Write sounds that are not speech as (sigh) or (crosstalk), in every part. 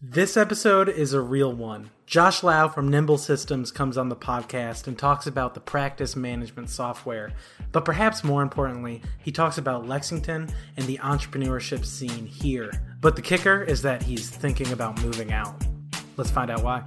This episode is a real one. Josh Lau from Nimble Systems comes on the podcast and talks about the practice management software. But perhaps more importantly, he talks about Lexington and the entrepreneurship scene here. But the kicker is that he's thinking about moving out. Let's find out why.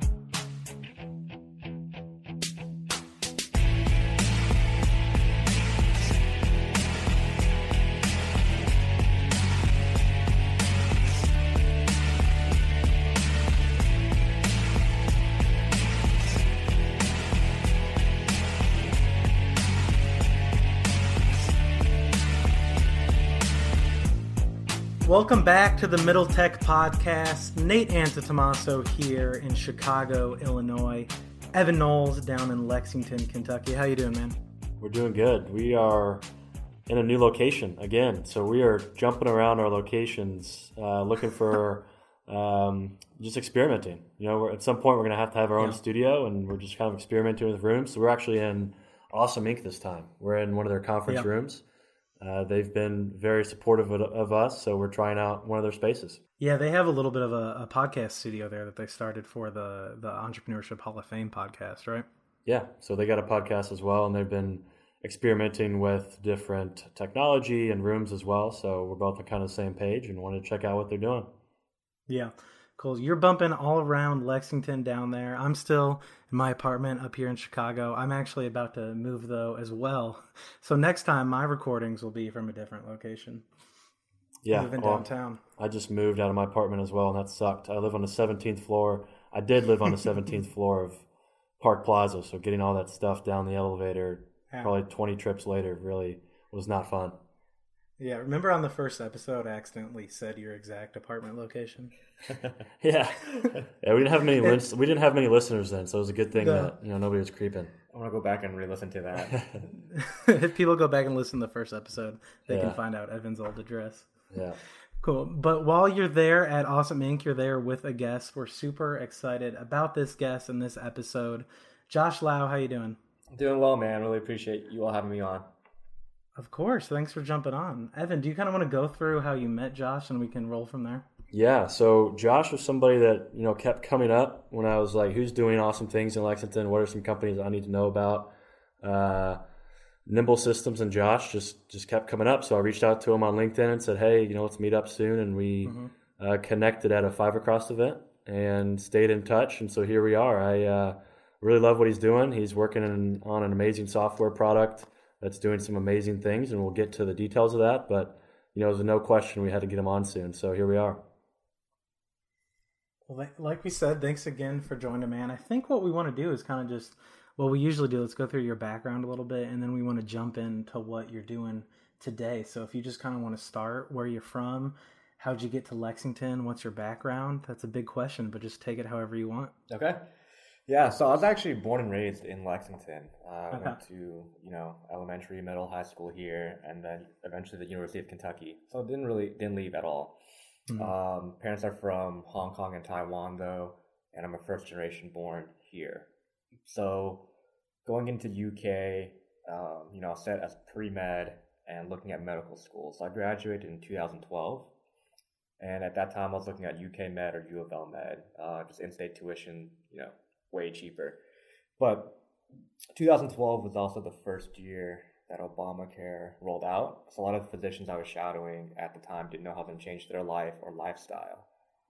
Welcome back to the Middle Tech Podcast. Nate Antitomaso here in Chicago, Illinois. Evan Knowles down in Lexington, Kentucky. How you doing, man? We're doing good. We are in a new location again, so we are jumping around our locations, uh, looking for (laughs) um, just experimenting. You know, at some point we're going to have to have our own Yeah. studio, and we're just kind of experimenting with rooms. So we're actually in Awesome Inc. this time. We're in one of their conference Yep. rooms. Uh, they've been very supportive of, of us, so we're trying out one of their spaces. Yeah, they have a little bit of a, a podcast studio there that they started for the the Entrepreneurship Hall of Fame podcast, right? Yeah, so they got a podcast as well, and they've been experimenting with different technology and rooms as well. So we're both on kind of the same page and wanted to check out what they're doing. Yeah. Cool. You're bumping all around Lexington down there. I'm still in my apartment up here in Chicago. I'm actually about to move though as well. (laughs) So next time my recordings will be from a different location. Yeah, Moving well, downtown. I just moved out of my apartment as well, and that sucked. I live on the 17th floor. I did live on the 17th (laughs) floor of Park Plaza, so getting all that stuff down the elevator, Yeah. probably 20 trips later, really was not fun. Yeah, remember on the first episode I accidentally said your exact apartment location? (laughs) yeah, yeah. We didn't have many. (laughs) Lis- we didn't have many listeners then, so it was a good thing No. that you know nobody was creeping. I want to go back and re-listen to that. (laughs) if people go back and listen to the first episode, they Yeah. can find out Evan's old address. Yeah. Cool. But while you're there at Awesome Inc., you're there with a guest. We're super excited about this guest and this episode. Josh Lau, how you doing? Doing well, man. Really appreciate you all having me on. Of course. Thanks for jumping on. Evan, do you kind of want to go through how you met Josh and we can roll from there? Yeah, so Josh was somebody that you know kept coming up when I was like, "Who's doing awesome things in Lexington? What are some companies I need to know about?" Uh, Nimble Systems and Josh just just kept coming up, so I reached out to him on LinkedIn and said, "Hey, you know, let's meet up soon." And we uh, connected at a Five Across event and stayed in touch, and so here we are. I uh, really love what he's doing. He's working in, on an amazing software product that's doing some amazing things, and we'll get to the details of that. But you know, there's no question we had to get him on soon, so here we are. Well, like, like we said, thanks again for joining, man. I think what we want to do is kind of just what we usually do. Let's go through your background a little bit, and then we want to jump into what you're doing today. So if you just kind of want to start where you're from, how'd you get to Lexington? What's your background? That's a big question, but just take it however you want. Okay. Yeah, so I was actually born and raised in Lexington. Uh, I Okay. went to you know elementary, middle, high school here, and then eventually the University of Kentucky. So I didn't really didn't leave at all. Mhm. Um, parents are from Hong Kong and Taiwan though, and I'm a first generation born here. So going into UK, um, you know, I set as pre med and looking at medical school. So I graduated in 2012. And at that time, I was looking at UK Med or U of L Med, uh, just in-state tuition, you know, way cheaper. But 2012 was also the first year that Obamacare rolled out. So a lot of the physicians I was shadowing at the time didn't know how to change their life or lifestyle.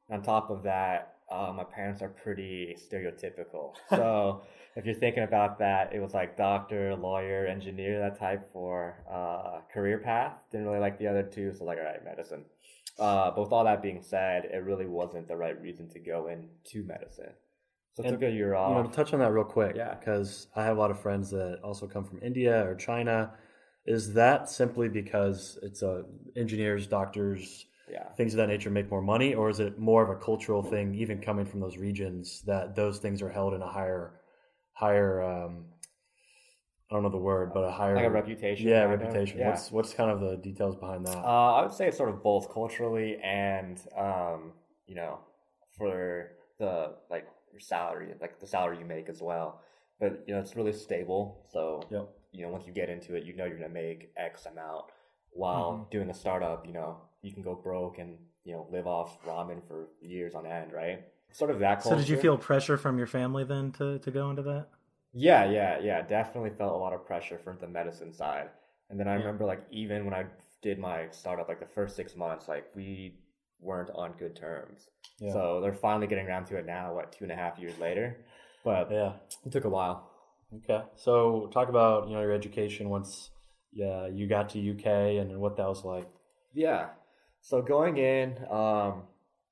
And on top of that, uh, my parents are pretty stereotypical. (laughs) So if you're thinking about that, it was like doctor, lawyer, engineer, that type for uh, career path. Didn't really like the other two, so like, all right, medicine. Uh, but with all that being said, it really wasn't the right reason to go into medicine. So And, took a year You know, off. to touch on that real quick, Yeah. because I have a lot of friends that also come from India or China. Is that simply because it's uh, engineers, doctors, yeah. things of that nature make more money, or is it more of a cultural thing, even coming from those regions, that those things are held in a higher, higher, um, I don't know the word, but a higher Like a reputation. Yeah, reputation. Yeah. What's what's kind of the details behind that? Uh, I would say it's sort of both culturally and, um, you know, for the like your salary, like the salary you make as well. But you know, it's really stable. So Yep. you know, once you get into it, you know you're gonna make X amount. While Mm-hmm. doing a startup, you know, you can go broke and you know live off ramen for years on end, right? Sort of that. So did you feel pressure from your family then to to go into that? Yeah, yeah, yeah. Definitely felt a lot of pressure from the medicine side. And then I Yeah. remember like even when I did my startup, like the first six months, like we weren't on good terms. Yeah. So they're finally getting around to it now, what, two and a half years later. But Yeah. it took a while. Okay. So talk about you know your education once yeah you got to UK and what that was like. Yeah. So going in, um,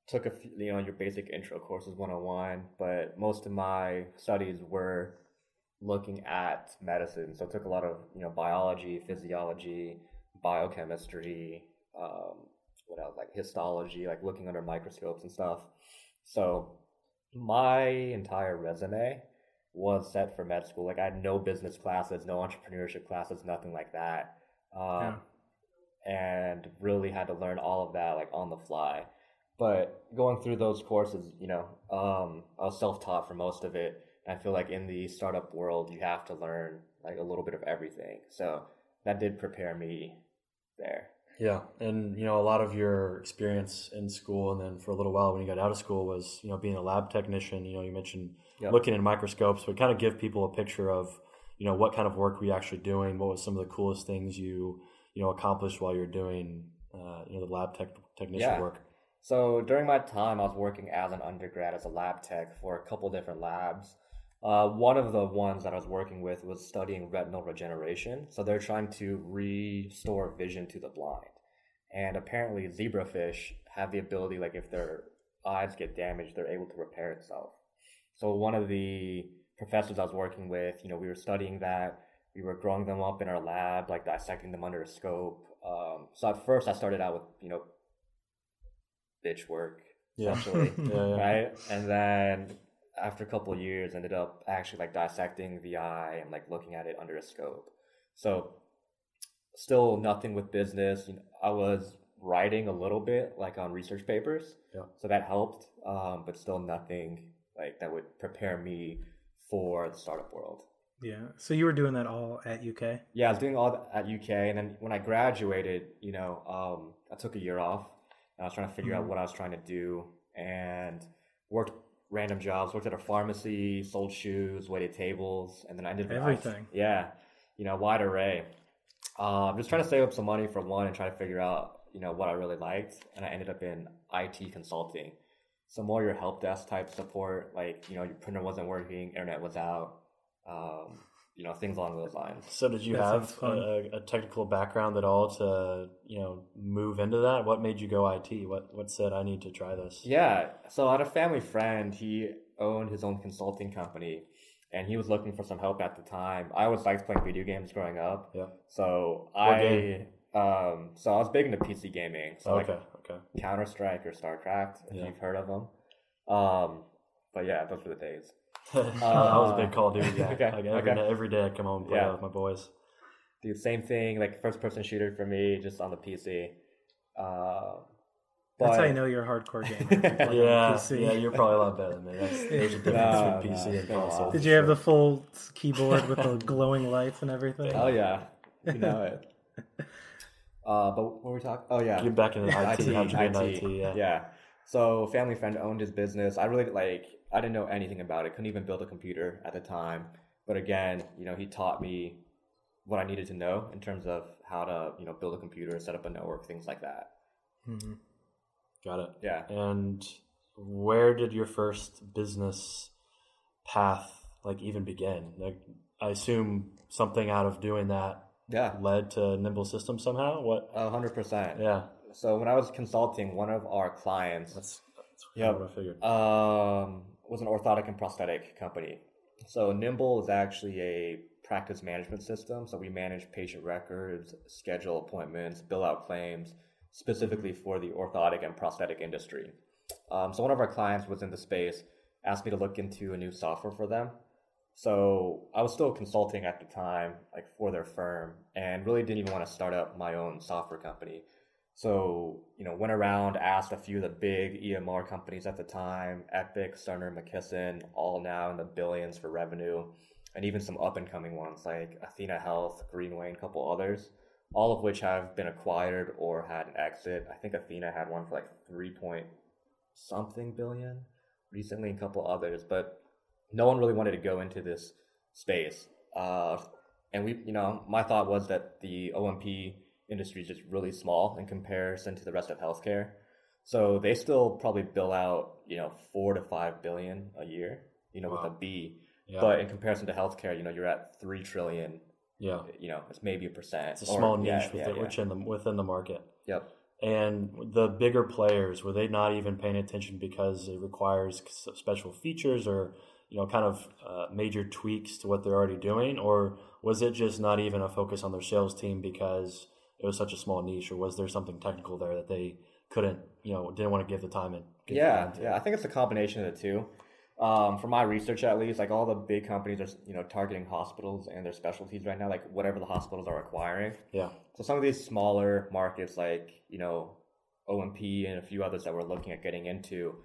took a few, you know, your basic intro courses 101, but most of my studies were looking at medicine. So I took a lot of, you know, biology, physiology, biochemistry, um, what else, like histology, like looking under microscopes and stuff. So my entire resume was set for med school. Like I had no business classes, no entrepreneurship classes, nothing like that. Um, and really had to learn all of that like on the fly. But going through those courses, you know, um, I was self-taught for most of it. I feel like in the startup world, you have to learn like a little bit of everything. So that did prepare me there. Yeah, and you know a lot of your experience in school, and then for a little while when you got out of school was you know being a lab technician. You know you mentioned Yep. looking in microscopes, but kind of give people a picture of you know what kind of work were you actually doing. What was some of the coolest things you you know accomplished while you're doing uh, you know the lab tech technician Yeah. work. So during my time, I was working as an undergrad as a lab tech for a couple different labs. Uh, one of the ones that I was working with was studying retinal regeneration. So they're trying to restore vision to the blind. And apparently, zebrafish have the ability, like if their eyes get damaged, they're able to repair itself. So one of the professors I was working with, you know, we were studying that. We were growing them up in our lab, like dissecting them under a scope. Um, so at first, I started out with, you know, bitch work, Yeah. essentially, (laughs) Yeah, yeah. right? And then after a couple of years, ended up actually like dissecting the eye and like looking at it under a scope. So still nothing with business. You know, I was writing a little bit like on research papers, Yeah. so that helped, um, but still nothing like that would prepare me for the startup world. Yeah. So you were doing that all at UK? Yeah, I was doing all at UK, and then when I graduated, you know, um, I took a year off, and I was trying to figure out Mhm. what I was trying to do, and worked random jobs. Worked at a pharmacy, sold shoes, waited tables, and then I ended up in IT. Everything. Yeah, you know, wide array. Um, just trying to save up some money for one, and try to figure out, you know, what I really liked, and I ended up in IT consulting. So more your help desk type support, like you know, your printer wasn't working, internet was out, um, you know, things along those lines. So did you That have a, a technical background at all to you know move into that? What made you go IT? What what said I need to try this? Yeah. So I had a family friend. He owned his own consulting company, and he was looking for some help at the time. I always liked playing video games growing up. Yeah. So What I, game? um, so I was big into PC gaming. So okay. like okay. Counter Strike or StarCraft, if Yeah. you've heard of them. Um, but yeah, those were the days. (laughs) I was a big Call of Duty (laughs) guy. Okay, Like every, okay. every day I'd come home and play Yeah. with my boys. Dude, same thing. Like first person shooter for me, just on the PC. Uh, That's how you know you're a hardcore gamer. Like (laughs) on Yeah, PC. yeah, you're probably a lot better than me. That's, there's a difference No, between PC no, and it's been a console. Did you have the full keyboard with the glowing lights and everything? Oh yeah, you know it. Uh, but when we talk, Oh yeah, Get back into IT. How'd you get into IT, IT? Yeah. So family friend owned his business. I really like. I didn't know anything about it. Couldn't even build a computer at the time. But again, you know, he taught me what I needed to know in terms of how to, you know, build a computer, set up a network, things like that. Mhm. Got it. Yeah. And where did your first business path like even begin? Like, I assume something out of doing that Yeah. led to Nimble Systems somehow. What? A hundred percent. Yeah, So when I was consulting, one of our clients that's that's Yeah. what I figured. um, was an orthotic and prosthetic company. So Nimble is actually a practice management system. So we manage patient records, schedule appointments, bill out claims, specifically for the orthotic and prosthetic industry. Um, so one of our clients was in the space, asked me to look into a new software for them. So I was still consulting at the time, like for their firm, and really didn't even want to start up my own software company. So, you know, went around, asked a few of the big EMR companies at the time, Epic, Cerner, McKesson, all now in the billions for revenue, and even some up and coming ones like Athena Health, Greenway, and a couple others. all of which have been acquired or had an exit. I think Athena had one for like three point something billion recently, and a couple others, but no one really wanted to go into this space. Uh, and we, you know, my thought was that the O&P industry is just really small in comparison to the rest of healthcare. So they still probably bill out, you know, four to five billion a year, you know, Wow. with a B. Yeah. But in comparison to healthcare, you know, you're at three trillion. yeah. You know, it's maybe a percent. It's a or- small niche yeah, within, yeah, within the within the market. Yep. And the bigger players were they not even paying attention because it requires special features or you know kind of uh, major tweaks to what they're already doing, or was it just not even a focus on their sales team because it was such a small niche, or was there something technical there that they couldn't you know didn't want to give the time and Yeah, yeah. I think it's a combination of the two. Um, from my research, at least, like all the big companies are, you know, targeting hospitals and their specialties right now, like whatever the hospitals are acquiring. yeah, So some of these smaller markets, like you know, O&P and a few others that we're looking at getting into,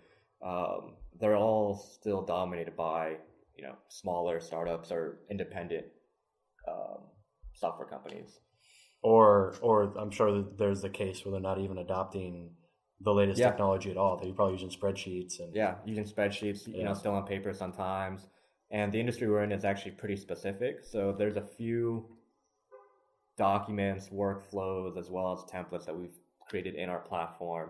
um, they're all still dominated by you know smaller startups or independent um, software companies. Or or I'm sure that there's the case where they're not even adopting the latest Yeah. technology at all. They're probably using spreadsheets and Yeah, using spreadsheets, you Yeah. know, still on paper sometimes. And the industry we're in is actually pretty specific. So there's a few documents, workflows, as well as templates that we've created in our platform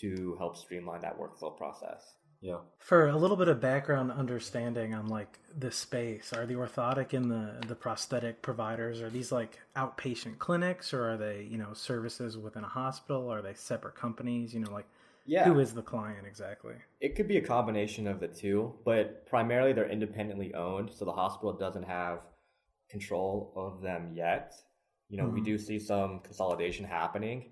to help streamline that workflow process. Yeah. For a little bit of background understanding on like the space, are the orthotic and the the prosthetic providers are these like outpatient clinics or are they you know services within a hospital? Are they separate companies? You know, like Yeah, who is the client exactly? it could be a combination of the two, but primarily they're independently owned, so the hospital doesn't have control of them yet. You know, we Mhm. do see some consolidation happening,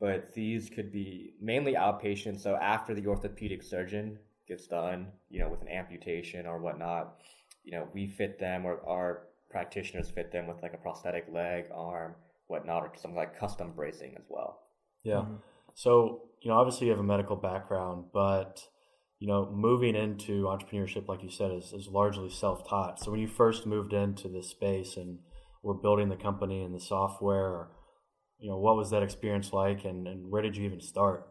but these could be mainly outpatient. So after the orthopedic surgeon gets done, you know, with an amputation or whatnot, you know, we fit them or our practitioners fit them with like a prosthetic leg, arm, whatnot, or something like custom bracing as well. Yeah. Mhm. So, you know, obviously you have a medical background, but, you know, moving into entrepreneurship, like you said, is, is largely self taught. So when you first moved into this space and were building the company and the software, you know, what was that experience like and, and where did you even start?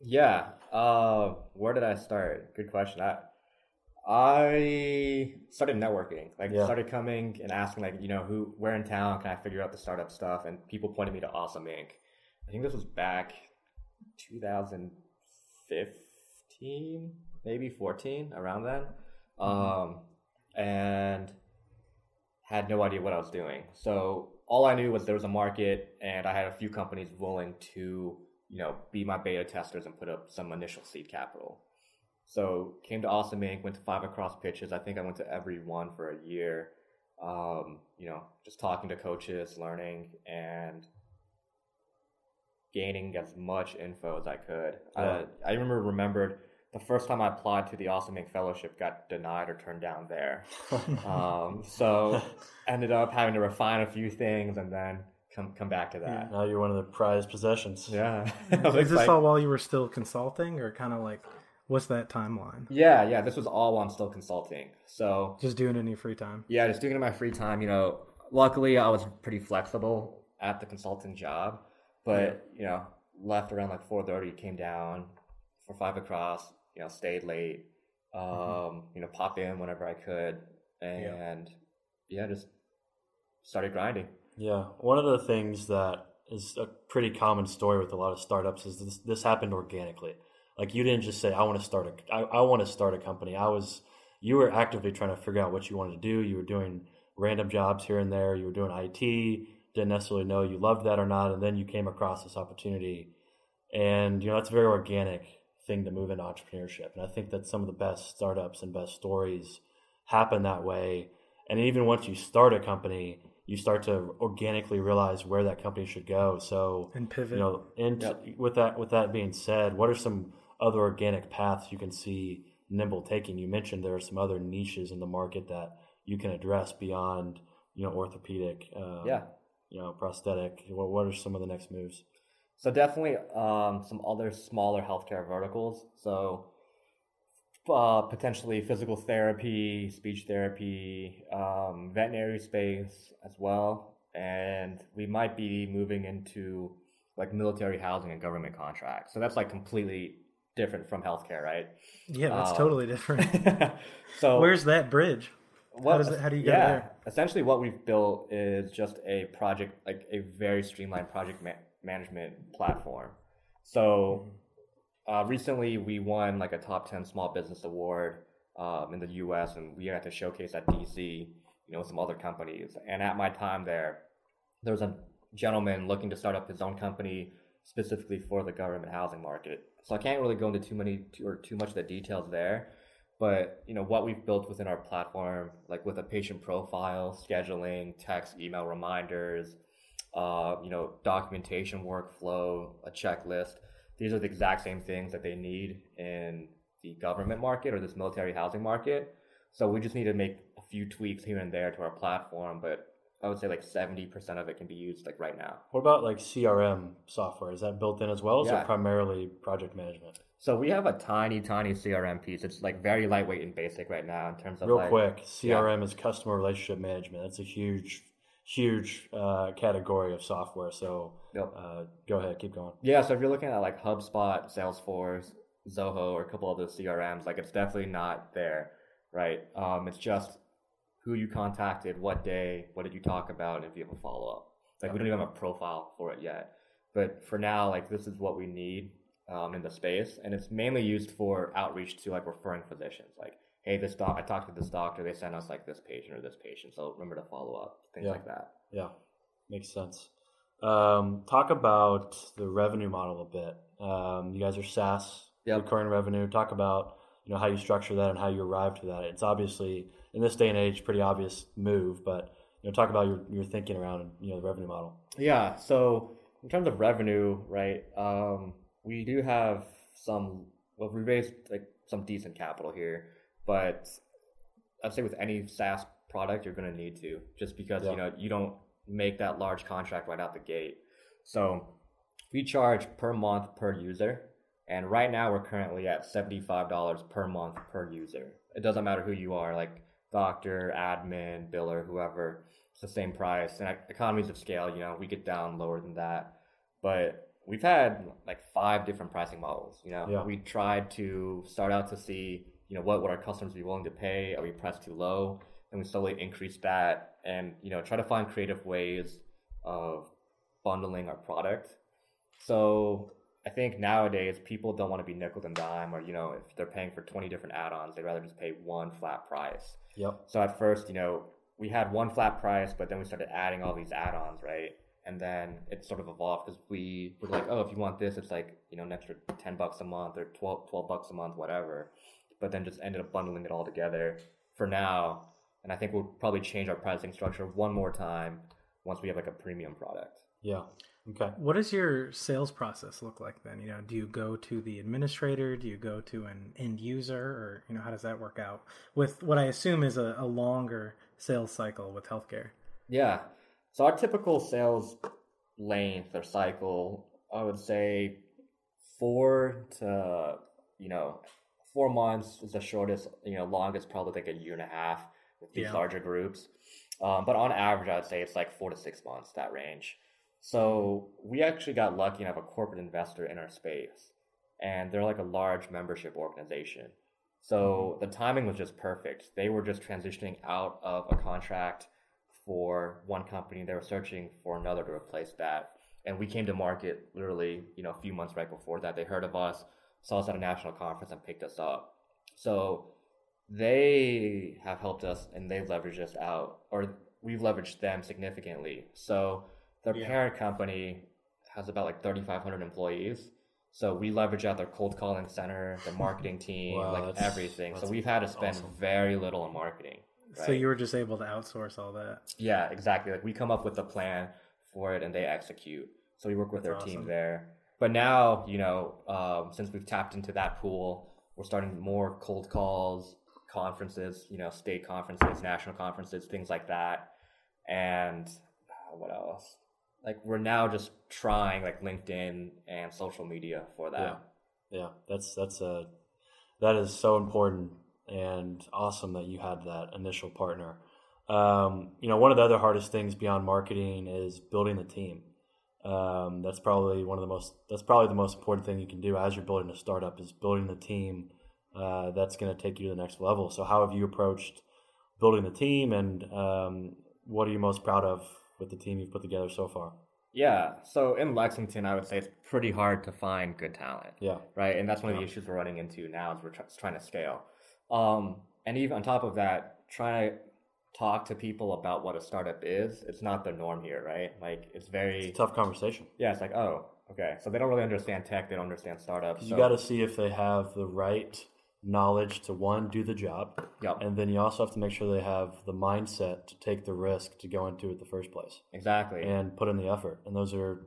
Yeah. Uh, where did I start? Good question. I I started networking. Like Yeah. started coming and asking like, you know, who where in town can I figure out the startup stuff? And people pointed me to Awesome Inc. I think this was back 2015, maybe 14, around then. Um, and had no idea what I was doing. So all I knew was there was a market, and I had a few companies willing to, you know, be my beta testers and put up some initial seed capital. So came to Awesome Inc. Went to five across pitches. I think I went to every one for a year. Um, you know, just talking to coaches, learning, and gaining as much info as I could. Yeah. Uh, I remember remembered the first time I applied to the Awesome Inc. Fellowship, got denied or turned down there. (laughs) Um, so ended up having to refine a few things and then come come back to that. now you're one of the prized possessions. Yeah. (laughs) Is this Like- all while you were still consulting, or kind of like what's that timeline? yeah, yeah. This was all while I'm still consulting. So Just doing it in your free time. yeah, just doing it in my free time. You know, luckily I was pretty flexible at the consulting job, but you know, left around like four thirty, came down for five across. You know, stayed late. Um, you know, pop in whenever I could, and yeah, just started grinding. Yeah, one of the things that is a pretty common story with a lot of startups is this, this happened organically. Like you didn't just say, "I want to start a, I, I want to start a company." I was, you were actively trying to figure out what you wanted to do. You were doing random jobs here and there. You were doing IT. Didn't necessarily know you loved that or not, and then you came across this opportunity, and you know that's very organic thing to move into entrepreneurship. And I think that some of the best startups and best stories happen that way. And even once you start a company, you start to organically realize where that company should go. So, And pivot. you know, and Yep. with that with that being said, what are some other organic paths you can see Nimble taking? You mentioned there are some other niches in the market that you can address beyond, you know, orthopedic, uh, Yeah. you know, prosthetic. What what are some of the next moves? So definitely um, some other smaller healthcare verticals. So uh, potentially physical therapy, speech therapy, um, veterinary space as well, and we might be moving into like military housing and government contracts. So that's like completely different from healthcare, right? Yeah, that's Uh, totally different. (laughs) so Where's that bridge? what, it- how do you get yeah, there? Essentially, what we've built is just a project, like a very streamlined project ma- management platform. So, uh, recently we won like a top ten small business award um, in the U.S. and we had to showcase at DC, you know, some other companies. And at my time there, there was a gentleman looking to start up his own company specifically for the government housing market. So I can't really go into too many too, or too much of the details there, but you know what we've built within our platform, like with a patient profile, scheduling, text, email reminders, uh, you know, documentation workflow, a checklist. These are the exact same things that they need in the government market or this military housing market. So we just need to make a few tweaks here and there to our platform, but I would say like 70% of it can be used like right now. What about like CRM software? Is that built in as well? Is Yeah. it primarily project management? So we have a tiny, tiny CRM piece. It's like very lightweight and basic right now in terms of Real like, quick, CRM is customer relationship management. That's a huge, huge uh, category of software. So Yep. uh, go ahead, keep going. Yeah, so if you're looking at like HubSpot, Salesforce, Zoho, or a couple of those CRMs, like it's definitely not there, right? Um, it's just who you contacted, what day, what did you talk about, and if you have a follow up. Like we don't even have a profile for it yet, but for now, like this is what we need um, in the space, and it's mainly used for outreach to like referring physicians. Like, hey, this doc, I talked to this doctor, they sent us like this patient or this patient, so remember to follow up, things Yeah. like that. Yeah, makes sense. Um, talk about the revenue model a bit. Um, you guys are SaaS, Yep. recurring revenue. Talk about you know how you structure that and how you arrive to that. It's obviously in this day and age pretty obvious move, but you know talk about your, your thinking around you know the revenue model. Yeah. So in terms of revenue, right? Um, we do have some. Well, we raised like some decent capital here, but I'd say with any SaaS product, you're going to need to just because Yeah. you know you don't make that large contract right out the gate. So we charge per month per user, and right now we're currently at seventy five dollars per month per user. It doesn't matter who you are, like doctor, admin, biller, whoever. It's the same price, and economies of scale. You know, we get down lower than that, but we've had like five different pricing models. You know, Yeah. we tried to start out to see, you know, what would our customers be willing to pay? Are we priced too low? And we slowly increase that, and you know, try to find creative ways of bundling our product. So I think nowadays people don't want to be nickel and dime, or you know, if they're paying for twenty different add-ons, they'd rather just pay one flat price. Yep. So at first, you know, we had one flat price, but then we started adding all these add-ons, right? And then it sort of evolved because we were like, oh, if you want this, it's like, you know, an extra 10 bucks a month or 12, 12 bucks a month, whatever. But then just ended up bundling it all together for now. And I think we'll probably change our pricing structure one more time once we have like a premium product. Yeah. Okay. What does your sales process look like then? You know, do you go to the administrator? Do you go to an end user, or you know, how does that work out with what I assume is a, a longer sales cycle with healthcare? Yeah. So our typical sales length or cycle, I would say four to, you know, four months is the shortest, you know, longest probably like a year and a half with these Yeah. larger groups. Um, but on average, I'd say it's like four to six months, that range. So we actually got lucky and have a corporate investor in our space. And they're like a large membership organization. So the timing was just perfect. They were just transitioning out of a contract for one company. They were searching for another to replace that. And we came to market literally, you know, a few months right before that. They heard of us, saw us at a national conference and picked us up. So they have helped us and they've leveraged us out or we've leveraged them significantly. So their Yeah. parent company has about like 3,500 employees. So we leverage out their cold calling center, the (laughs) marketing team, Wow, like that's- everything. So we've had to spend awesome. very little on marketing. So you were just able to outsource all that. Yeah, exactly. Like we come up with a plan for it and they execute. So we work with That's their team there. But now, you know, um, since we've tapped into that pool, we're starting more cold calls, conferences, you know, state conferences, national conferences, things like that. And uh, what else? Like we're now just trying like LinkedIn and social media for that. Yeah. Yeah. That's that's a that is so important and awesome that you had that initial partner. Um, you know, one of the other hardest things beyond marketing is building the team. Um, that's probably one of the most. That's probably the most important thing you can do as you're building a startup is building the team uh, that's going to take you to the next level. So, how have you approached building the team, and um, what are you most proud of with the team you've put together so far? Yeah, so in Lexington, I would say it's pretty hard to find good talent. Yeah, right, and that's one of the issues we're running into now is we're tr- trying to scale. Um, and even on top of that, trying to talk to people about what a startup is, it's not the norm here, right? Like it's very it's tough conversation. yeah, it's like oh, okay, so they don't really understand tech, they don't understand startups. You so- got to see if they have the right knowledge to one do the job, Yep. and then you also have to make sure they have the mindset to take the risk to go into it the first place exactly. and put in the effort. And those are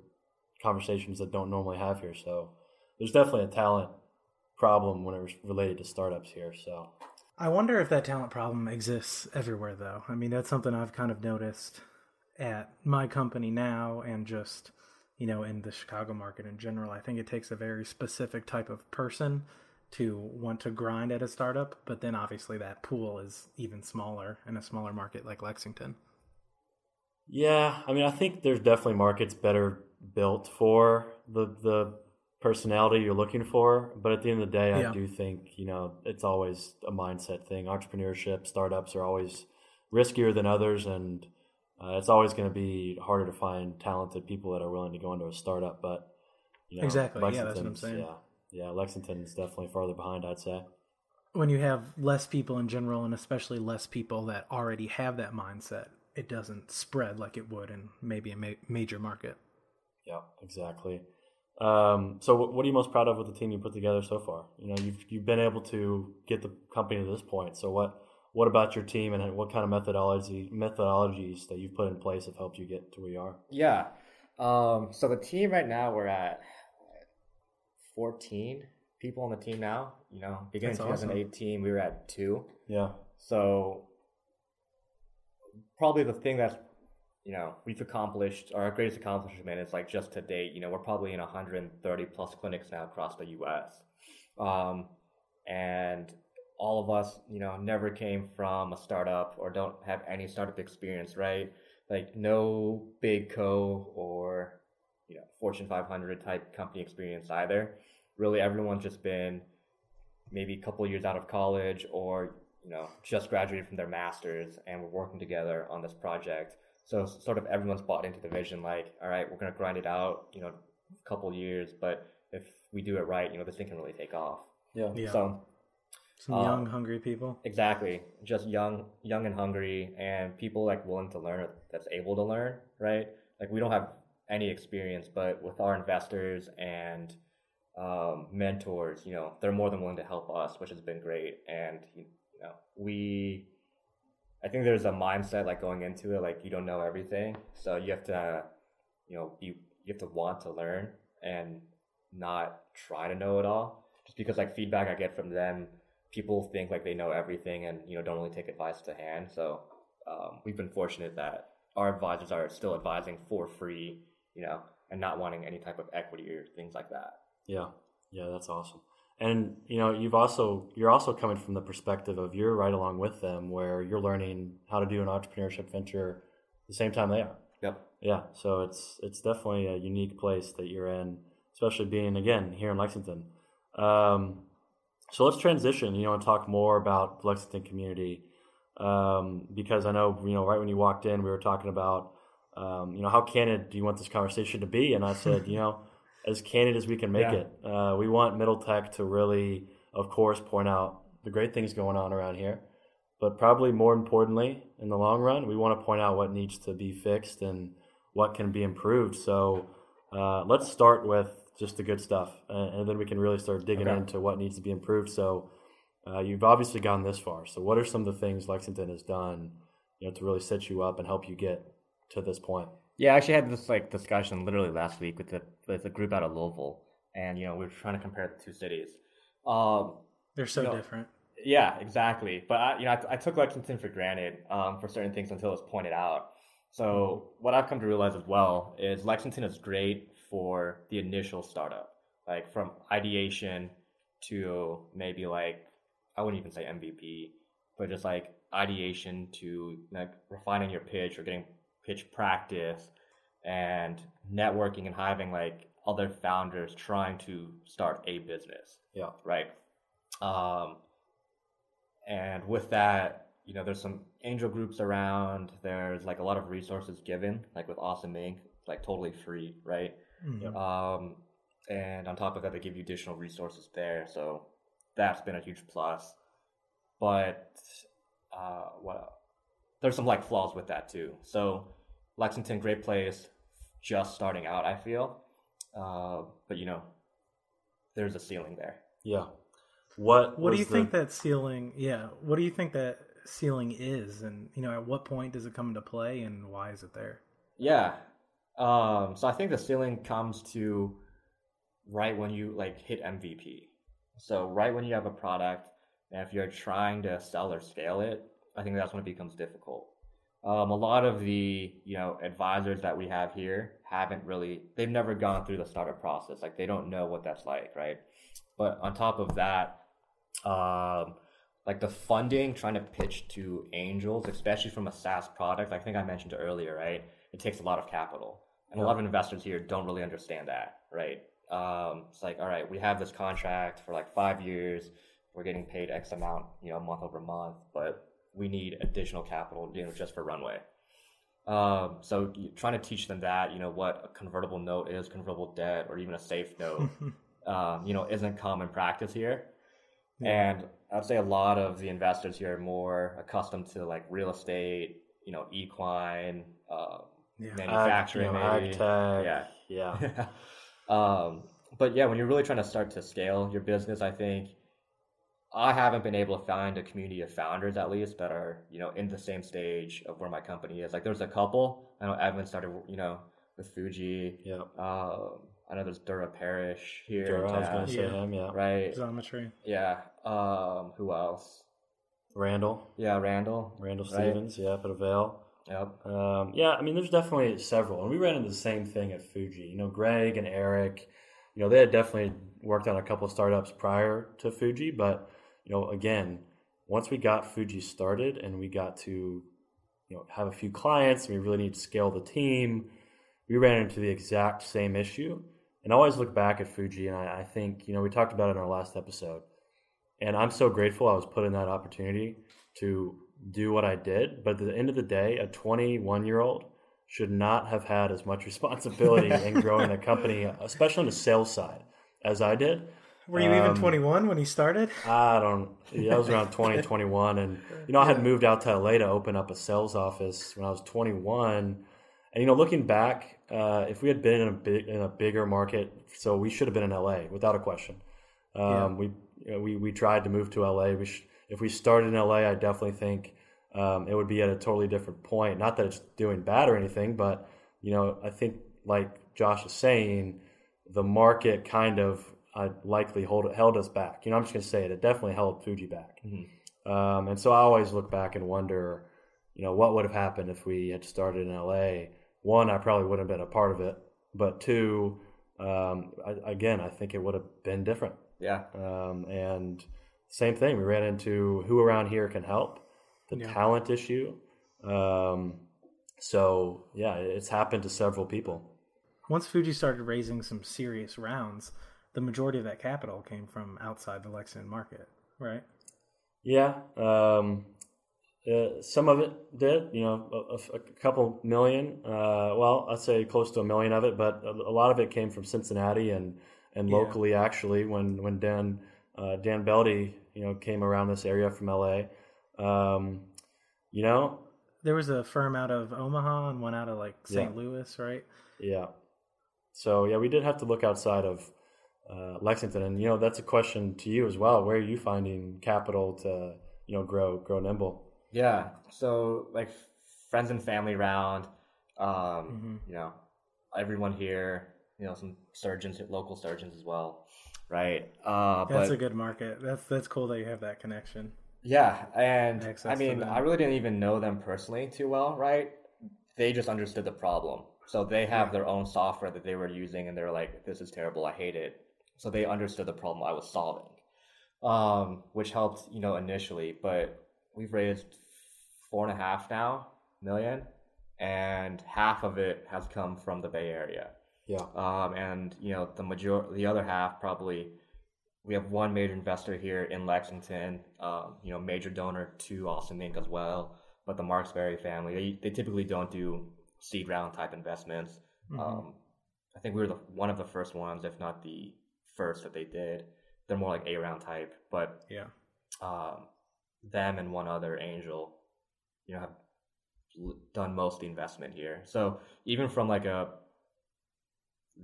conversations that don't normally have here. So there's definitely a talent problem when it's related to startups here. So I wonder if that talent problem exists everywhere, though. I mean, that's something I've kind of noticed at my company now and just, you know, in the Chicago market in general. I think it takes a very specific type of person to want to grind at a startup, but then obviously that pool is even smaller in a smaller market like Lexington. Yeah, I mean, I think there's definitely markets better built for the the personality you're looking for. But at the end of the day, Yeah. I do think you know it's always a mindset thing. Entrepreneurship, startups are always riskier than others, and uh, it's always going to be harder to find talented people that are willing to go into a startup. But you know, Exactly, yeah, that's what I'm saying. Yeah, yeah, Lexington's definitely farther behind. I'd say. When you have less people in general, and especially less people that already have that mindset, it doesn't spread like it would in maybe a ma- major market. Yeah, exactly. Um, so, what, are you most proud of with the team you put together so far? You know, you've you've been able to get the company to this point. So, what what about your team and what kind of methodology methodologies that you've put in place have helped you get to where you are? Yeah. Um, so the team right now we're at 14 people on the team now. You know, beginning That's awesome. 2018 we were at two. Yeah, So probably the thing that's you know we've accomplished our greatest accomplishment is like just to date. You know, we're probably in 130 plus clinics now across the U.S. Um, and all of us, you know, never came from a startup or don't have any startup experience, right? Like no big co or you know Fortune 500 type company experience either. Really, everyone's just been maybe a couple years out of college or you know just graduated from their masters and we're working together on this project so sort of everyone's bought into the vision like all right we're going to grind it out you know a couple years but if we do it right you know this thing can really take off. Yeah, Yeah. so Some Uh, young, hungry people. exactly. Just young young and hungry and people like willing to learn that's able to learn right? Like we don't have any experience but with our investors and um, mentors you know they're more than willing to help us which has been great. And you know we i think there's a mindset like going into it like you don't know everything so you have to you know you you have to want to learn and not try to know it all just because like feedback i get from them people think like they know everything and you know don't really take advice to hand so um, we've been fortunate that our advisors are still advising for free you know and not wanting any type of equity or things like that yeah, yeah. That's awesome. And you know, you've also you're also coming from the perspective of you're right along with them, where you're learning how to do an entrepreneurship venture the same time they are. yep Yeah, so it's it's definitely a unique place that you're in, especially being again here in Lexington. Um, so let's transition, you know, and talk more about the Lexington community um, because I know you know right when you walked in, we were talking about um, you know how candid do you want this conversation to be, and I said (laughs) you know as candid as we can make Yeah. it. Uh, we want Middle Tech to really, of course, point out the great things going on around here. But probably more importantly, in the long run, we want to point out what needs to be fixed and what can be improved. So uh, let's start with just the good stuff, and, and then we can really start digging Okay. into what needs to be improved. So uh, you've obviously gone this far. So what are some of the things Lexington has done, you know, to really set you up and help you get to this point? Yeah, I actually had this like discussion literally last week with the with a group out of Louisville, and you know we were trying to compare the two cities. Um, They're so No. different. yeah, exactly. But I, you know, I, I took Lexington for granted um, for certain things until it's pointed out. So what I've come to realize as well is Lexington is great for the initial startup, like from ideation to maybe like I wouldn't even say MVP, but just like ideation to like refining your pitch or getting pitch practice and networking and having like other founders trying to start a business. Yeah. Right. Um, and with that, you know, there's some angel groups around. There's like a lot of resources given, like with Awesome Inc., like totally free, right? Mhm. Um, and on top of that, they give you additional resources there. So that's been a huge plus. But uh, what there's some like flaws with that too. So Lexington, great place, just starting out. I feel, uh, but you know, there's a ceiling there. Yeah. What What do you the- think that ceiling? Yeah, what do you think that ceiling is, and you know, at what point does it come into play, and why is it there? Yeah. Um, so I think the ceiling comes to right when you like hit MVP. So right when you have a product, and if you're trying to sell or scale it, I think that's when it becomes difficult. Um, a lot of the you know advisors that we have here haven't really they've never gone through the startup process. Like they don't know what that's like, right? But on top of that, um, like the funding, trying to pitch to angels, especially from a SaaS product. I think I mentioned earlier, right? It takes a lot of capital, and a lot of investors here don't really understand that, right? Um, it's like, all right, we have this contract for like five years. We're getting paid X amount, you know, month over month, but we need additional capital, you know, just for runway. Um, so trying to teach them that, you know, what a convertible note is, convertible debt, or even a safe note, (laughs) um, you know, isn't common practice here. And I'd say a lot of the investors here are more accustomed to like real estate, you know, equine, uh, Yeah. manufacturing, ag, you know, maybe. Yeah. Yeah. (laughs) um, but yeah, when you're really trying to start to scale your business, I think I haven't been able to find a community of founders at least that are you know in the same stage of where my company is. Like there's a couple. I know Evan started you know with Fooji. Yeah. Um, I know there's Dura Parish here, in Dura, I was going to say Yeah. him. Yeah. right? Geometry. Yeah. Um, who else? Randall. Yeah, Randall. Randall Right. Stevens. Yeah, up at Avail. Yep. Um, yeah, I mean, there's definitely several, and we ran into the same thing at Fooji. You know, Greg and Eric, you know, they had definitely worked on a couple of startups prior to Fooji, but you know, again, once we got Fooji started and we got to, you know, have a few clients, and we really need to scale the team. We ran into the exact same issue, and I always look back at Fooji, and I, I think, you know, we talked about it in our last episode, and I'm so grateful I was put in that opportunity to do what I did. But at the end of the day, a 21 year old should not have had as much (laughs) responsibility in growing a company, especially on the sales side, as I did. Were you even Um, 21 when you started? (laughs) I don't. Yeah, I was around 20, 21, and you know I had moved out to LA to open up a sales office when I was 21. And you know, looking back, uh, if we had been in a big in a bigger market, so we should have been in LA without a question. Um, Yeah. We we we tried to move to LA. We sh- if we started in LA, I definitely think um, it would be at a totally different point. Not that it's doing bad or anything, but you know, I think like Josh is saying, the market kind of uh, likely hold, held us back. You know, I'm just going to say it. It definitely held Fooji back. Um, and so I always look back and wonder, you know, what would have happened if we had started in LA? One, I probably wouldn't have been a part of it. But two, um, I, again, I think it would have been different. Yeah. Um, and same thing, we ran into who around here can help, the Yeah. talent issue. Um, so yeah, it's happened to several people. Once Fooji started raising some serious rounds, the majority of that capital came from outside the Lexington market, right? Yeah, um, uh, some of it did. You know, a, a- couple million. Uh, well, I'd say close to a million of it, but a, a lot of it came from Cincinnati and and Yeah. locally actually. When when Dan uh, Dan Beldy, you know, came around this area from LA. Um, you know, There was a firm out of Omaha and one out of like St. Yeah. Louis, right? Yeah. So yeah, we did have to look outside of uh, Lexington, and you know that's a question to you as well. Where are you finding capital to you know grow grow nimble? Yeah. So like friends and family around, um, Mhm. you know, everyone here, you know, some surgeons, local surgeons as well, right? Uh, That's but a good market. That's that's cool that you have that connection. yeah, and Access I mean. I really didn't even know them personally too well, right? They just understood the problem, so they have Yeah. their own software that they were using, and they're like, "This is terrible, I hate it." So they understood the problem I was solving, um, which helped, you know, initially. But we've raised four and a half now million, and half of it has come from the Bay Area. Yeah. Um, and you know the major, the other half probably we have one major investor here in Lexington, um, you know, major donor to Awesome Inc. as well. But the Marksberry family, they, they typically don't do seed round type investments. Mhm. Um, I think we were the, one of the first ones, if not the first that they did. They're more like A round type, but yeah. um, them and one other angel, you know, have l- done most of the investment here. So even from like a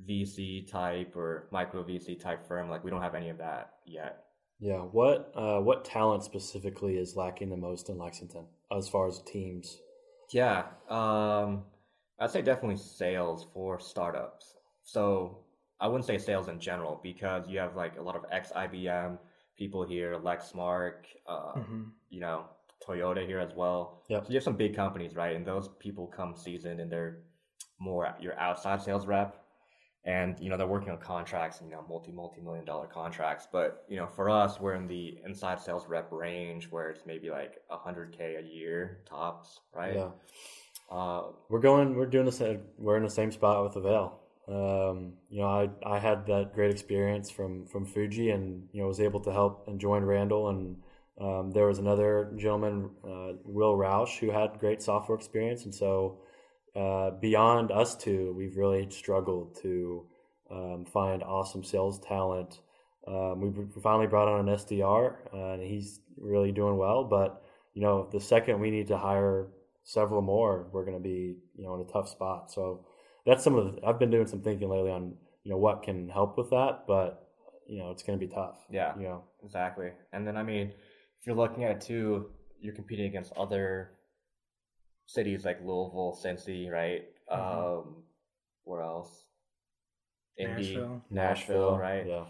VC type or micro VC type firm, like we don't have any of that yet. Yeah. What uh, what talent specifically is lacking the most in Lexington as far as teams? Yeah, um, I'd say definitely sales for startups. So I wouldn't say sales in general because you have like a lot of ex IBM people here, Lexmark, uh, Mhm. you know, Toyota here as well. Yep. So you have some big companies, right? And those people come seasoned and they're more your outside sales rep. And, you know, they're working on contracts, and you know, multi, multi million dollar contracts. But, you know, for us, we're in the inside sales rep range where it's maybe like a hundred K a year tops, right? Yeah. Uh, We're going. We're doing the same. We're in the same spot with the Avail. Um, you know, I I had that great experience from from Fooji, and you know was able to help and join Randall, and um, there was another gentleman, uh, Will Roush, who had great software experience, and so uh, beyond us two, we've really struggled to um, find awesome sales talent. Um, we finally brought on an SDR, uh, and he's really doing well. But you know, the second we need to hire several more, we're going to be you know in a tough spot. So that's some of the, I've been doing some thinking lately on you know what can help with that, but you know it's going to be tough. Yeah. You know. Exactly. And then, I mean, if you're looking at it too, you're competing against other cities like Louisville, Cincy, right? Mhm. Um, where else? Indy, Nashville. Nashville, right? Yeah.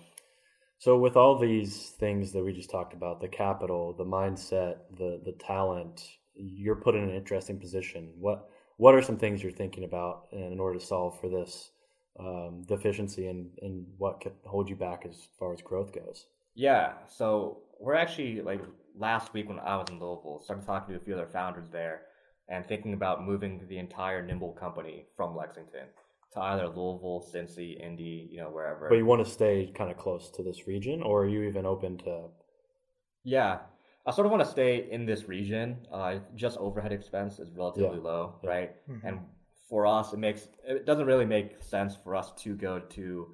So with all these things that we just talked about, the capital, the mindset, the the talent, you're put in an interesting position. What what are some things you're thinking about in order to solve for this um, deficiency, and and what could hold you back as far as growth goes? Yeah. So we're actually like last week when I was in Louisville, started talking to a few other founders there, and thinking about moving the entire Nimble company from Lexington to either Louisville, Cincy, Indy, you know, wherever. But you want to stay kind of close to this region, or are you even open to? Yeah, I sort of want to stay in this region. Uh, just overhead expense is relatively Yeah. low, Yeah. right? Mhm. And for us, it makes it doesn't really make sense for us to go to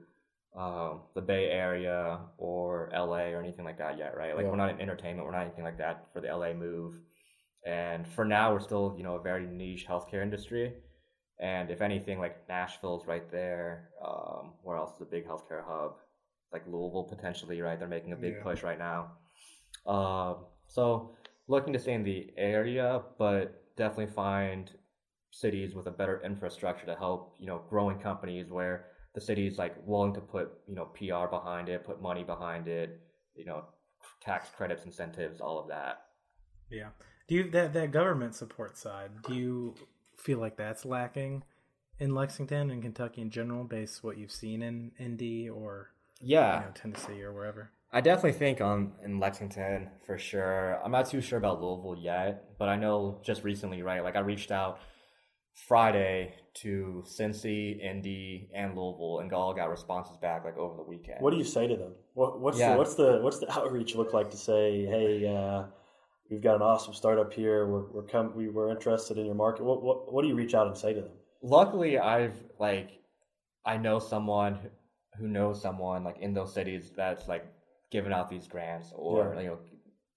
um, the Bay Area or LA or anything like that yet, right? Like Yeah. we're not in entertainment, we're not anything like that for the LA move. And for now, we're still you know a very niche healthcare industry. And if anything, like Nashville's right there. Um, where else is a big healthcare hub? Like Louisville potentially, right? They're making a big push right now. Um, so looking to stay in the area, but definitely find cities with a better infrastructure to help, you know, growing companies where the city is like willing to put, you know, PR behind it, put money behind it, you know, tax credits, incentives, all of that. Yeah. Do you that that government support side? Do you feel like that's lacking in Lexington and Kentucky in general, based what you've seen in Indy or Yeah. you know, Tennessee or wherever? I definitely think on in Lexington for sure. I'm not too sure about Louisville yet, but I know just recently, right? Like I reached out Friday to Cincy, Indy, and Louisville, and all got responses back like over the weekend. What do you say to them? What, what's Yeah. the what's the what's the outreach look like to say, hey, uh, we've got an awesome startup here. We're we're come we we're interested in your market. What what what do you reach out and say to them? Luckily, I've like I know someone who knows someone like in those cities that's like giving out these grants or Yeah. you know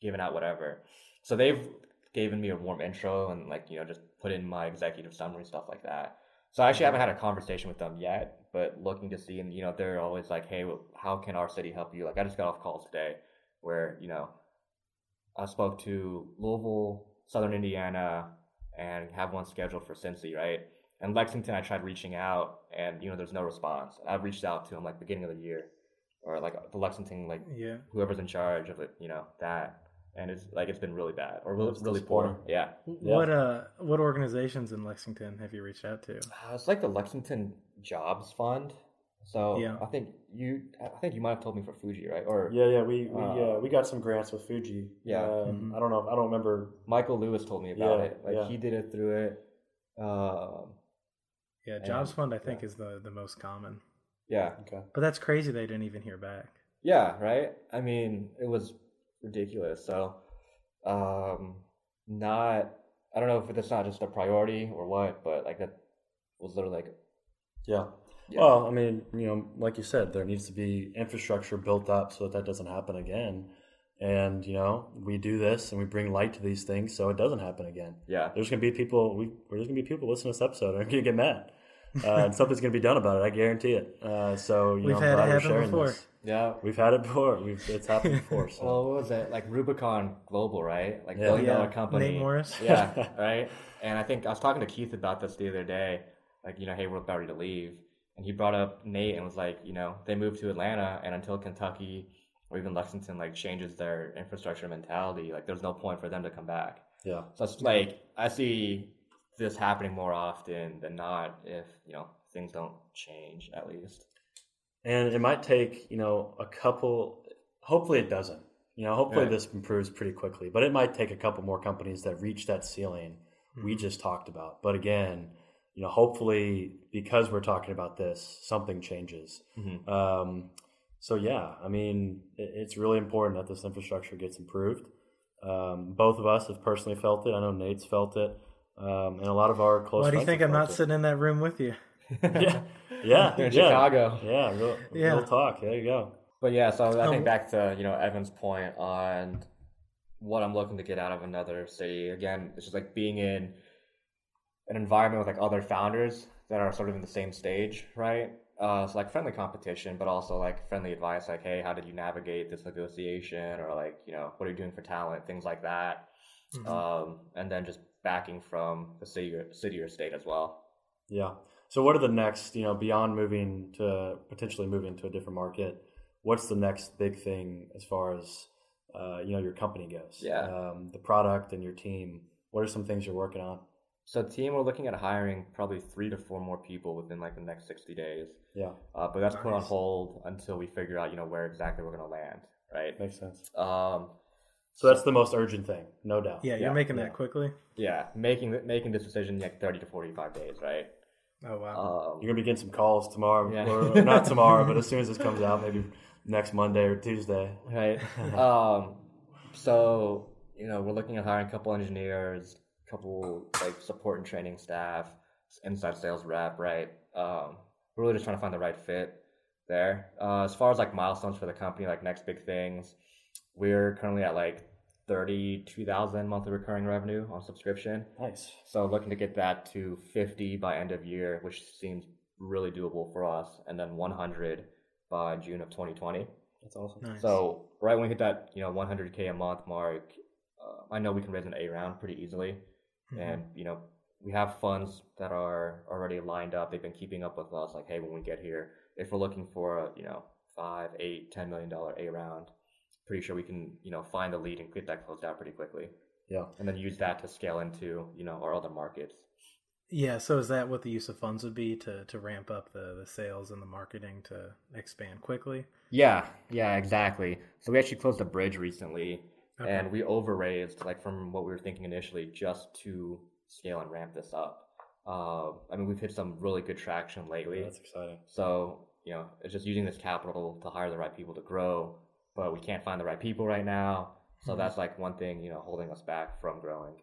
giving out whatever. So they've given me a warm intro and like you know just put in my executive summary stuff like that. So I actually haven't mm-hmm. had a conversation with them yet, but looking to see and you know they're always like, hey, well, how can our city help you? Like I just got off calls today where you know I spoke to Louisville, Southern Indiana, and have one scheduled for Cincy, right? And Lexington, I tried reaching out, and you know, there's no response. I've reached out to them like beginning of the year, or like the Lexington, like Yeah. whoever's in charge of it, you know, that, and it's like it's been really bad or really, really poor. Yeah, What uh what organizations in Lexington have you reached out to? uh, it's like the Lexington Jobs Fund. So Yeah. I think you, I think you might have told me for Fooji, right? Or Yeah, yeah, we we Uh, uh, we got some grants with Fooji. Yeah. Um, Mhm. I don't know. I don't remember. Michael Lewis told me about Yeah, it. Like yeah. he did it through it. Um, Yeah, Jobs And- Fund I think yeah. is the the most common. Yeah, Okay. But that's crazy they didn't even hear back. yeah, right. I mean, it was ridiculous. So, um, not. I don't know if that's not just a priority or what, but like that was literally like, Yeah. yeah, Well, I mean, you know, like you said, there needs to be infrastructure built up so that that doesn't happen again. And you know, we do this and we bring light to these things so it doesn't happen again. yeah, There's gonna be people. We there's gonna be people listening to this episode and are gonna get mad, uh, and something's gonna be done about it. I guarantee it. Uh, so you We've know, had I'm it glad we're happen sharing before. this. yeah. We've had it before. We've it's happened before. So (laughs) Well, what was it like Rubicon Global, right? Like Yeah. billion dollar Yeah, company. Nate Morris. (laughs) yeah, (laughs) right. And I think I was talking to Keith about this the other day. Like, you know, hey, we're about ready to leave, and he brought up Nate and was like, you know, they moved to Atlanta, and until Kentucky or even Lexington like changes their infrastructure mentality, like, there's no point for them to come back. yeah, So it's like I see this happening more often than not if you know things don't change at least. and it might take you know a couple. Hopefully, it doesn't. You know, hopefully Right. this improves pretty quickly. But it might take a couple more companies that reach that ceiling Mm-hmm. we just talked about. But again, you know, hopefully because we're talking about this, something changes. Mhm. Um, so yeah, I mean, it's really important that this infrastructure gets improved. Um, both of us have personally felt it. I know Nate's felt it, um, and a lot of our close. Why do you think I'm not it. sitting in that room with you? (laughs) Yeah, yeah, They're in yeah. Chicago. Yeah, real, Yeah. real talk. There you go. But yeah, so I Um, think back to you know Evan's point on what I'm looking to get out of another city. Again, it's just like being in an environment with like other founders that are sort of in the same stage, right? Uh, so like friendly competition, but also like friendly advice, like hey, how did you navigate this negotiation, or like you know what are you doing for talent, things like that. Mhm. Um, and then just backing from the city or city or state as well. Yeah. So what are the next, you know, beyond moving to potentially moving to a different market? What's the next big thing as far as uh, you know your company goes? Yeah. Um, the product and your team. What are some things you're working on? So team, we're looking at hiring probably three to four more people within like the next sixty days. Yeah, Uh, but that's put on hold until we figure out, you know, where exactly we're going to land, right? makes sense. Um, So that's the most urgent thing, no doubt. Yeah, you're Yeah, making yeah. that quickly. yeah, making th- making this decision in like thirty to forty five days, right? Oh wow. Um, You're gonna be getting some calls tomorrow, Yeah. or not tomorrow, but as (laughs) soon as this comes out, maybe next Monday or Tuesday. right. (laughs) um, so you know, we're looking at hiring a couple engineers, a couple like support and training staff, inside sales rep, right? Um, we're really just trying to find the right fit there. Uh, as far as like milestones for the company, like next big things, we're currently at like thirty-two thousand monthly recurring revenue on subscription. Nice. So looking to get that to 50 by end of year, which seems really doable for us, and then 100 by June of 2020. That's awesome. nice. So right when we hit that, you know, 100k a month mark, uh, I know we can raise an A round pretty easily, Mhm. and you know, we have funds that are already lined up. They've been keeping up with us. Like, hey, when we get here, if we're looking for a, you know, five, eight, ten million dollar A round, pretty sure we can, you know, find the lead and get that closed out pretty quickly, Yeah. and then use that to scale into, you know, our other markets. yeah. So is that what the use of funds would be to to ramp up the the sales and the marketing to expand quickly? Yeah, yeah, exactly. So we actually closed a bridge recently, Okay. and we overraised like from what we were thinking initially just to scale and ramp this up. Uh, I mean, we've hit some really good traction lately. That's exciting. So you know, it's just using this capital to hire the right people to grow, but we can't find the right people right now. So Mhm. that's like one thing you know holding us back from growing.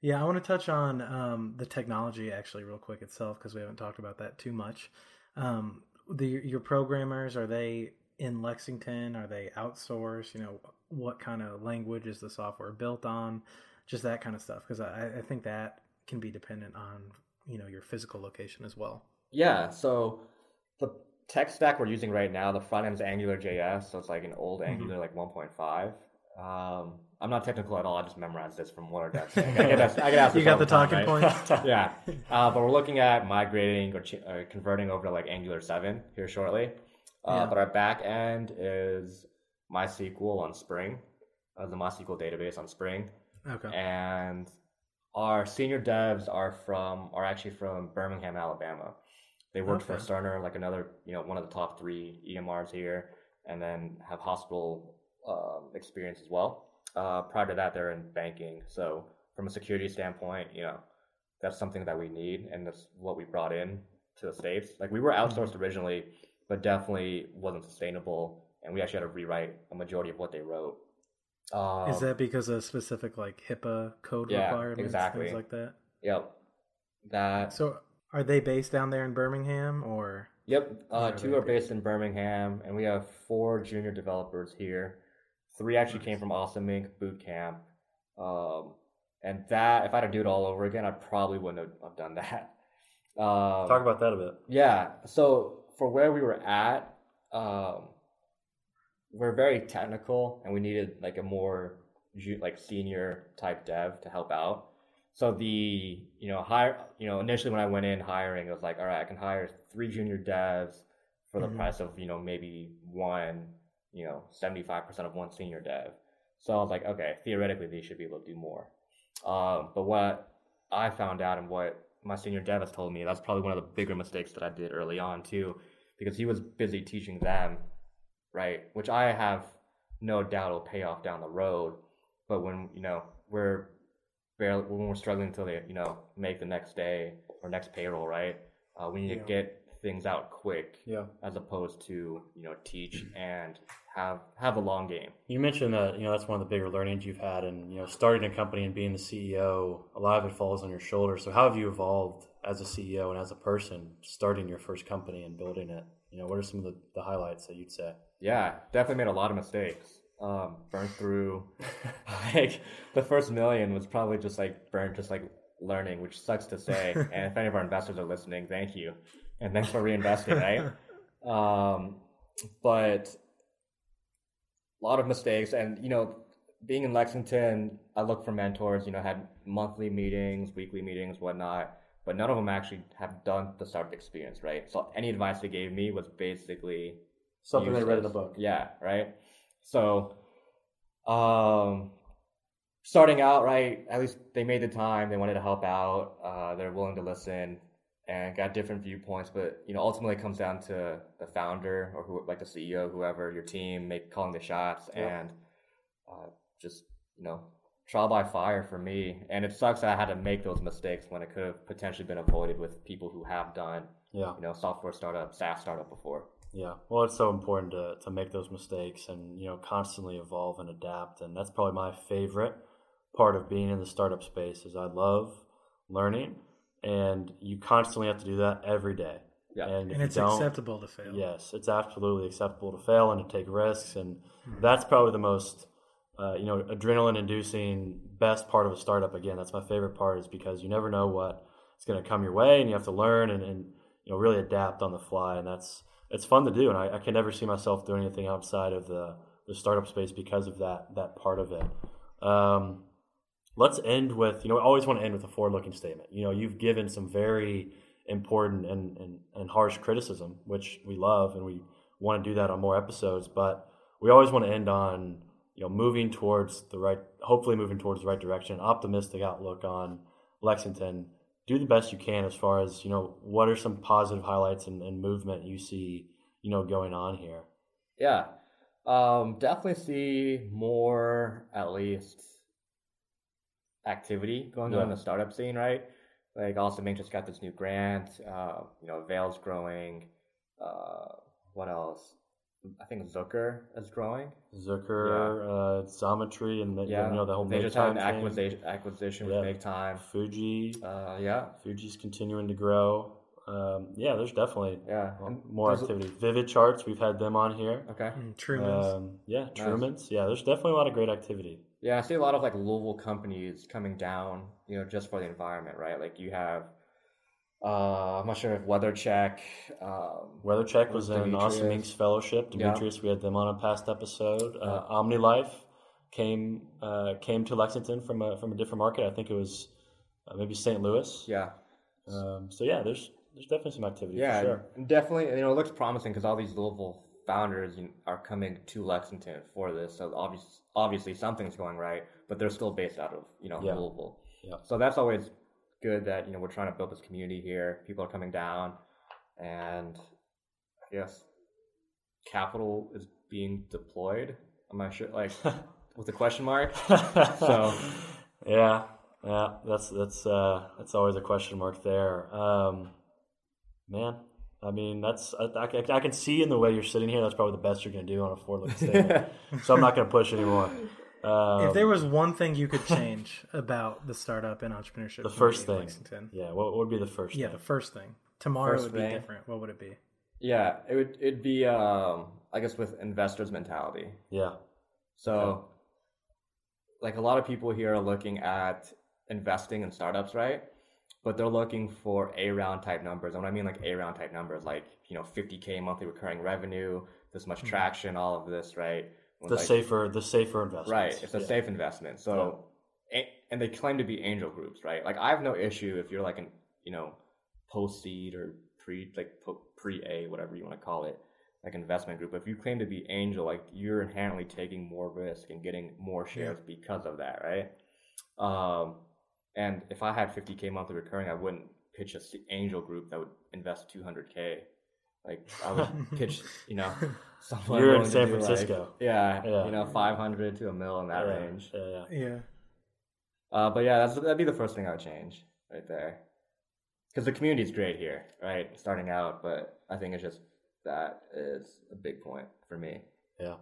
Yeah, I want to touch on um, the technology actually real quick itself because we haven't talked about that too much. Um, the your programmers are they in Lexington? Are they outsourced? You know, what kind of language is the software built on? Just that kind of stuff because I, I think that can be dependent on you know your physical location as well. Yeah, so the tech stack we're using right now, the front end is Angular JS, so it's like an old Mhm. Angular like 1.5. Um, I'm not technical at all. I just memorized this from one of that. I get asked, I get asked You got the time, talking right? points? (laughs) yeah, (laughs) uh, but we're looking at migrating or, ch- or converting over to like Angular 7 here shortly. Uh, Yeah. But our back end is MySQL on Spring, uh, the MySQL database on Spring, Okay. and our senior devs are from are actually from Birmingham, Alabama, They worked for Okay. Cerner, like another, you know, one of the top three EMRs here, and then have hospital um, experience as well. Uh, prior to that, they're in banking. So from a security standpoint, you know, that's something that we need, and that's what we brought in to the states. Like we were outsourced originally, but definitely wasn't sustainable, and we actually had to rewrite a majority of what they wrote. Um, Is that because of specific like HIPAA code Yeah, requirements, exactly. things like that? Yep. That. So, are they based down there in Birmingham or? Yep. Uh, are two are based in Birmingham, and we have four junior developers here. Three actually came from Awesome Inc. boot camp. Um, and that, if I had to do it all over again, I probably wouldn't have, have done that. (laughs) Um, Talk about that a bit. Yeah. So for where we were at, um, we're very technical, and we needed like a more like senior type dev to help out. So the you know hire you know initially when I went in hiring, it was like all right, I can hire three junior devs for the Mhm. price of you know maybe one you know seventy five percent of one senior dev. So I was like, okay, theoretically they should be able to do more. Um, but what I found out and what my senior dev has told me, that's probably one of the bigger mistakes that I did early on too, because he was busy teaching them, right? Which I have no doubt will pay off down the road. But when you know we're barely when we're struggling to you know make the next day or next payroll, right? Uh, we need Yeah. to get things out quick Yeah. as opposed to you know teach and have have a long game. You mentioned that you know that's one of the bigger learnings you've had, and you know starting a company and being the CEO, a lot of it falls on your shoulders. So how have you evolved as a CEO and as a person, starting your first company and building it? You know, what are some of the, the highlights that you'd say? Yeah, definitely made a lot of mistakes. Um, burned through (laughs) like the first million was probably just like burned, just like learning, which sucks to say. (laughs) and if any of our investors are listening, thank you, and thanks for reinvesting, right? (laughs) Um, but a lot of mistakes, and you know, being in Lexington, I looked for mentors. You know, had monthly meetings, weekly meetings, whatnot. But none of them actually have done the startup experience, right? So any advice they gave me was basically Something they read in the book. Yeah, right. So, um, starting out, right? At least they made the time. They wanted to help out. Uh, they're willing to listen and got different viewpoints. But you know, ultimately, it comes down to the founder or who, like the CEO, whoever your team, make calling the shots Yeah. and uh, just you know trial by fire for me. And it sucks that I had to make those mistakes when it could have potentially been avoided with people who have done Yeah. you know software startup, SaaS startup before. Yeah, well, it's so important to, to make those mistakes and you know constantly evolve and adapt, and that's probably my favorite part of being in the startup space. Is I love learning, and you constantly have to do that every day. Yeah. and, and it's acceptable to fail. Yes, it's absolutely acceptable to fail and to take risks, and Mhm. that's probably the most uh, you know adrenaline-inducing best part of a startup. Again, that's my favorite part, is because you never know what is going to come your way, and you have to learn and, and you know really adapt on the fly, and that's it's fun to do. And I, I can never see myself doing anything outside of the the startup space because of that that part of it. Um, let's end with you know I always want to end with a forward-looking statement. You know, you've given some very important and, and, and harsh criticism, which we love, and we want to do that on more episodes. But we always want to end on you know moving towards the right, hopefully moving towards the right direction, optimistic outlook on Lexington. Do the best you can as far as you know. What are some positive highlights and, and movement you see you know going on here? Yeah. Um, definitely see more, at least, activity going on in the startup scene, right? Like, also, Ming just got this new grant. Uh, you know, Veil's growing. Uh, what else? I think Zucker is growing. Zucker, uh, Xometry, and the, Yeah. you know the whole they just Make had an Time acquisition acquisition with Yeah. Make Time. Fooji, Uh, yeah, Fooji's continuing to grow. Um, yeah, there's definitely yeah. More there's- activity. Vivid Charts, we've had them on here. Okay. Mm, Truman's. Um, yeah, Truman's. Yeah, there's definitely a lot of great activity. Yeah, I see a lot of like Louisville companies coming down, you know, just for the environment, right? Like you have, uh, I'm not sure if WeatherCheck, um, WeatherCheck was in Awesome. Inc.'s fellowship. Yeah. Demetrius, we had them on a past episode. Uh, OmniLife came uh, came to Lexington from a from a different market. I think it was uh, maybe St. Louis. yeah, Um, so yeah, there's there's definitely some activity. yeah, for sure. and definitely, you know, it looks promising because all these Louisville founders are coming to Lexington for this. So obviously, obviously something's going right, but they're still based out of you know Yeah. Louisville. Yeah. So that's always good that you know we're trying to build this community here. People are coming down. and I guess capital is being deployed. I'm not sure, like (laughs) with a question mark. So (laughs) yeah, yeah, that's that's uh, that's always a question mark there. Um, man, I mean, that's I, I, I can see in the way you're sitting here. That's probably the best you're going to do on a forward-looking statement. (laughs) so I'm not going to push anymore. Um, if there was one thing you could change (laughs) about the startup and entrepreneurship, the first community in thing, Lexington, yeah, what would be the first? yeah, thing? the first thing. Tomorrow First would be different. What would it be? yeah, it would it'd be um, I guess with investors mentality. yeah, So, like a lot of people here are looking at investing in startups, right? But they're looking for A round type numbers. And when I mean like A round type numbers, like, you know, 50K monthly recurring revenue, this much traction, all of this, right? The like- safer, the safer investment. Right. It's a Yeah. safe investment. So, a- and they claim to be angel groups, right? Like, I have no issue if you're like an, you know, post seed or pre, like pre A, whatever you want to call it, like investment group. But If you claim to be angel, like you're inherently taking more risk and getting more shares because of that, right? Um, and if I had 50k monthly recurring, I wouldn't pitch a angel group that would invest 200k. Like I would (laughs) pitch, you know, someone You're in San do, like- Francisco. yeah, Yeah. you know, 500 to a mil in that yeah, range. Yeah, yeah. Yeah. Uh, but yeah, that's, that'd be the first thing I would change right there. Because the community's great here, right? Starting out, but I think it's just that is a big point for me. Yeah.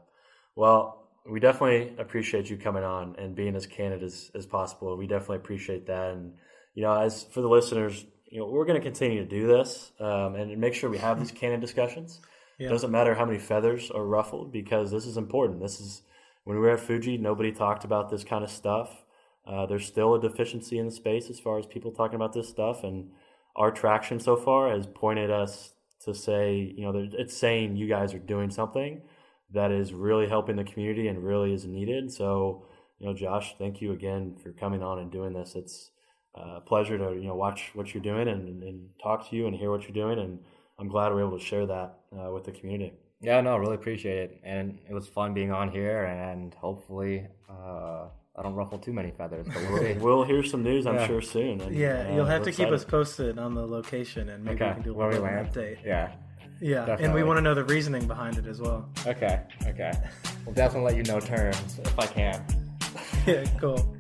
Well, we definitely appreciate you coming on and being as candid as, as possible. We definitely appreciate that. And, you know, as for the listeners, you know, we're going to continue to do this um, and make sure we have these candid discussions. Yeah. It doesn't matter how many feathers are ruffled because this is important. This is when we were at Fooji, nobody talked about this kind of stuff. Uh, there's still a deficiency in the space as far as people talking about this stuff. And our traction so far has pointed us to say, you know, it's saying you guys are doing something that is really helping the community and really is needed. So, you know, Josh, thank you again for coming on and doing this. It's uh, a pleasure to, you know, watch what you're doing and, and talk to you and hear what you're doing. And I'm glad we're able to share that uh, with the community. Yeah, no, really appreciate it, and it was fun being on here, and hopefully, uh, I don't ruffle too many feathers. But we'll (laughs) see. We'll hear some news, I'm Yeah. sure, soon. And, Yeah, uh, you'll have we're to keep us posted on the location, and maybe we can do a little bit of land. an update. Yeah. Yeah, and we want to know the reasoning behind it as well. Okay. Okay. We'll definitely let you know terms if I can. (laughs) yeah, cool.